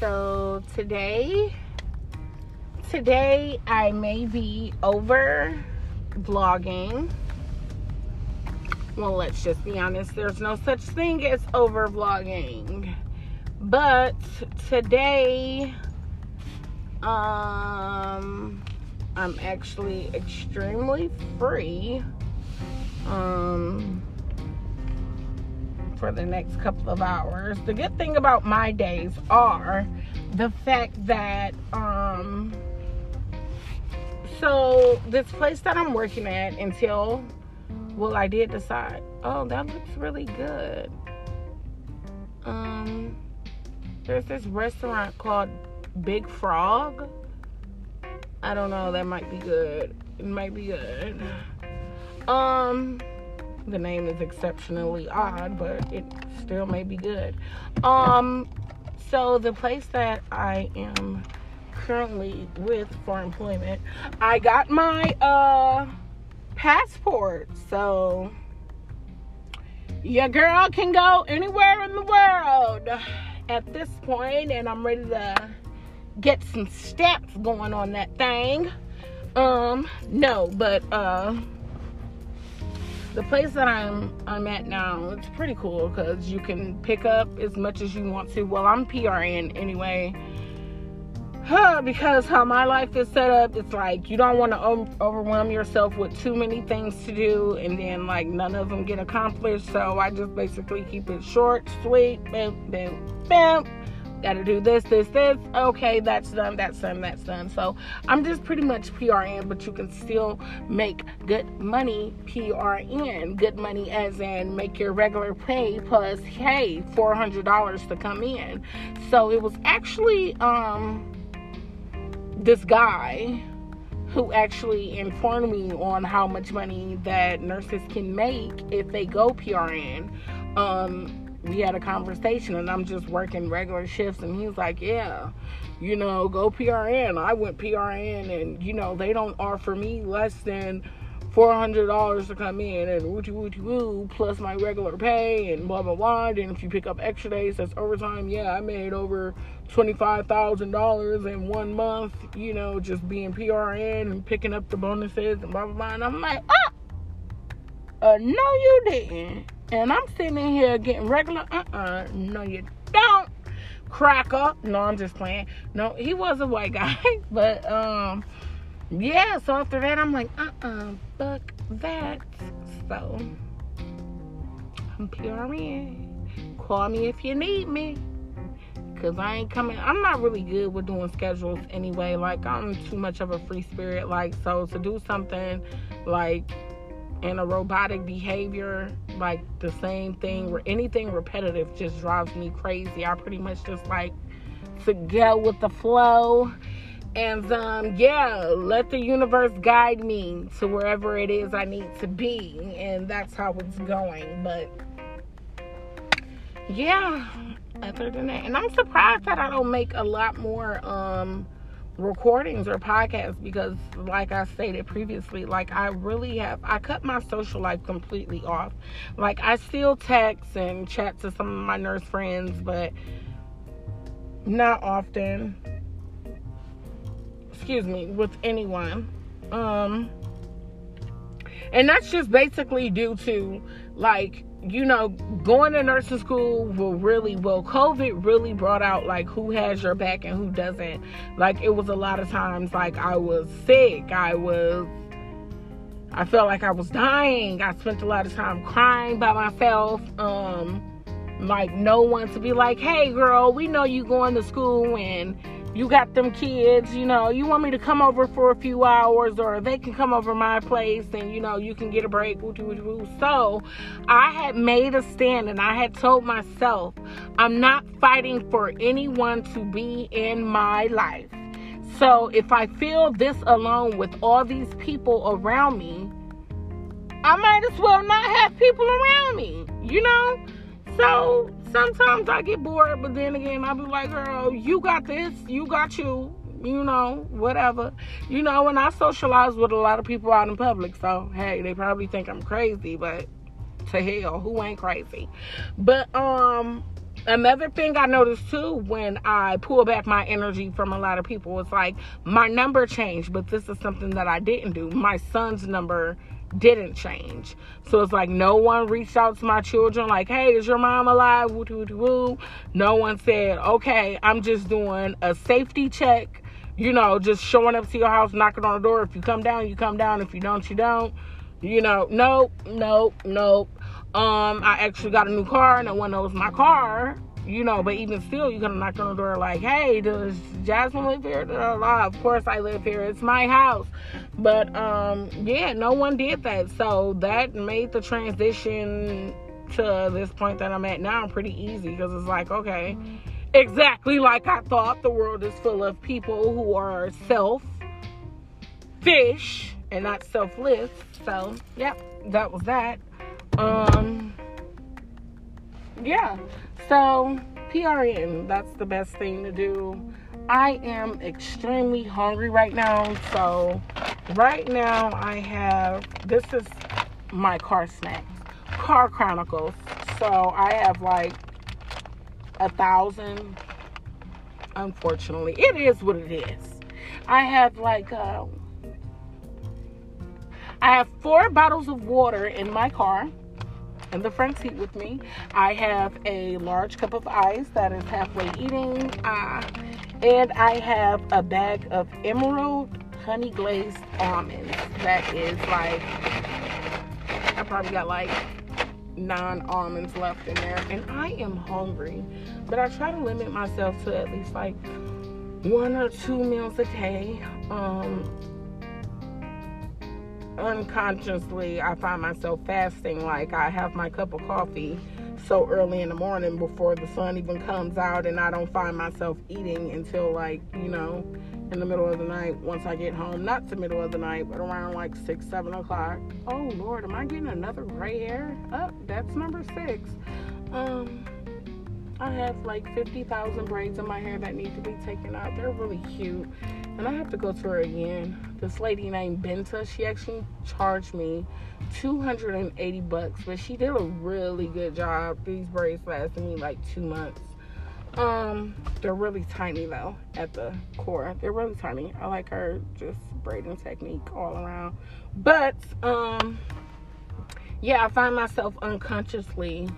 so today, today I may be over vlogging. Well, let's just be honest, there's no such thing as over vlogging. But today, um, I'm actually extremely free. Um, for the next couple of hours. The good thing about my days are the fact that um so this place that I'm working at until well I did decide, oh that looks really good. Um there's this restaurant called Big Frog. I don't know, that might be good. It might be good. Um the name is exceptionally odd, but it still may be good. Um, so the place that I am currently with for employment, I got my uh passport. So your girl can go anywhere in the world at this point, and I'm ready to get some steps going on that thing. Um, no, but uh the place that I'm I'm at now, it's pretty cool because you can pick up as much as you want to. Well, I'm PRN anyway. Huh, because how my life is set up, it's like you don't want to overwhelm yourself with too many things to do, and then like none of them get accomplished. So I just basically keep it short, sweet, bam, bam, bam gotta do this, this, this. Okay, that's done, that's done, that's done. So I'm just pretty much PRN, but you can still make good money PRN. Good money as in make your regular pay plus hey, four hundred dollars to come in. So it was actually um this guy who actually informed me on how much money that nurses can make if they go PRN. Um, we had a conversation and I'm just working regular shifts and he's like, Yeah, you know, go PRN. I went PRN and you know, they don't offer me less than four hundred dollars to come in and woo woo woo plus my regular pay and blah blah blah. And if you pick up extra days, that's overtime. Yeah, I made over twenty five thousand dollars in one month. You know, just being PRN and picking up the bonuses and blah blah blah. And I'm like, ah, uh, no, you didn't. And I'm sitting in here getting regular. Uh uh No, you don't. Cracker. No, I'm just playing. No, he was a white guy. But, um, yeah. So after that, I'm like, uh uh Fuck that. So, I'm PRN. Call me if you need me. Cause I ain't coming. I'm not really good with doing schedules anyway. Like I'm too much of a free spirit. Like so to do something like and a robotic behavior, like the same thing, or anything repetitive just drives me crazy. I pretty much just like to go with the flow. And um, yeah, let the universe guide me to wherever it is I need to be. And that's how it's going. But yeah, other than that. And I'm surprised that I don't make a lot more um recordings or podcasts because like I stated previously like I really have I cut my social life completely off. Like I still text and chat to some of my nurse friends but not often. Excuse me with anyone. Um and that's just basically due to like you know, going to nursing school will really, well, COVID really brought out like who has your back and who doesn't. Like, it was a lot of times like I was sick, I was, I felt like I was dying. I spent a lot of time crying by myself. Um, like, no one to be like, hey, girl, we know you going to school and you got them kids, you know, you want me to come over for a few hours or they can come over my place and, you know, you can get a break. So I had made a stand and I had told myself, I'm not fighting for anyone to be in my life. So if I feel this alone with all these people around me, I might as well not have people around me, you know? So sometimes I get bored, but then again, I'll be like, girl, you got this, you got you, you know, whatever. You know, and I socialize with a lot of people out in public, so hey, they probably think I'm crazy, but to hell, who ain't crazy? But um, another thing I noticed too when I pull back my energy from a lot of people, it's like my number changed, but this is something that I didn't do. My son's number didn't change. So it's like no one reached out to my children, like, hey, is your mom alive? Woo, woo, woo. No one said, okay, I'm just doing a safety check, you know, just showing up to your house, knocking on the door. If you come down, you come down. If you don't, you don't. You know, nope, nope, nope. Um, I actually got a new car, and no one knows my car. You know, but even still, you're gonna knock on the door like, "Hey, does Jasmine live here?" Blah, blah. Of course, I live here. It's my house. But um, yeah, no one did that, so that made the transition to this point that I'm at now pretty easy because it's like, okay, exactly like I thought. The world is full of people who are self fish and not selfless. So, yeah, that was that. Um, yeah. So, PRN, that's the best thing to do. I am extremely hungry right now. So, right now I have this is my car snacks, Car Chronicles. So, I have like a thousand. Unfortunately, it is what it is. I have like uh, I have four bottles of water in my car in the front seat with me. I have a large cup of ice that is halfway eating. Uh, and I have a bag of emerald honey glazed almonds. That is like, I probably got like nine almonds left in there. And I am hungry. But I try to limit myself to at least like one or two meals a day. Um, unconsciously I find myself fasting like I have my cup of coffee so early in the morning before the sun even comes out and I don't find myself eating until like you know in the middle of the night once I get home not the middle of the night but around like six seven o'clock oh lord am I getting another gray hair oh that's number six um I have like 50,000 braids in my hair that need to be taken out. They're really cute. And I have to go to her again. This lady named Benta, she actually charged me 280 bucks, but she did a really good job. These braids lasted me like two months. Um, they're really tiny though at the core. They're really tiny. I like her just braiding technique all around. But um yeah, I find myself unconsciously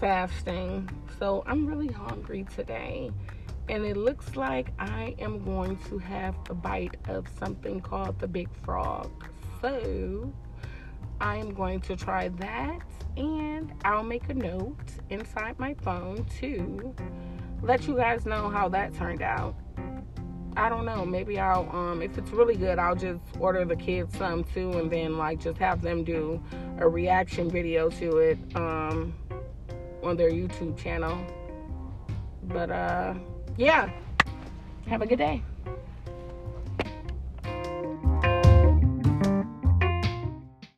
fasting. So I'm really hungry today. And it looks like I am going to have a bite of something called the Big Frog. So I am going to try that. And I'll make a note inside my phone to let you guys know how that turned out. I don't know. Maybe I'll um if it's really good, I'll just order the kids some too and then like just have them do a reaction video to it. Um on their YouTube channel. But uh yeah. Have a good day.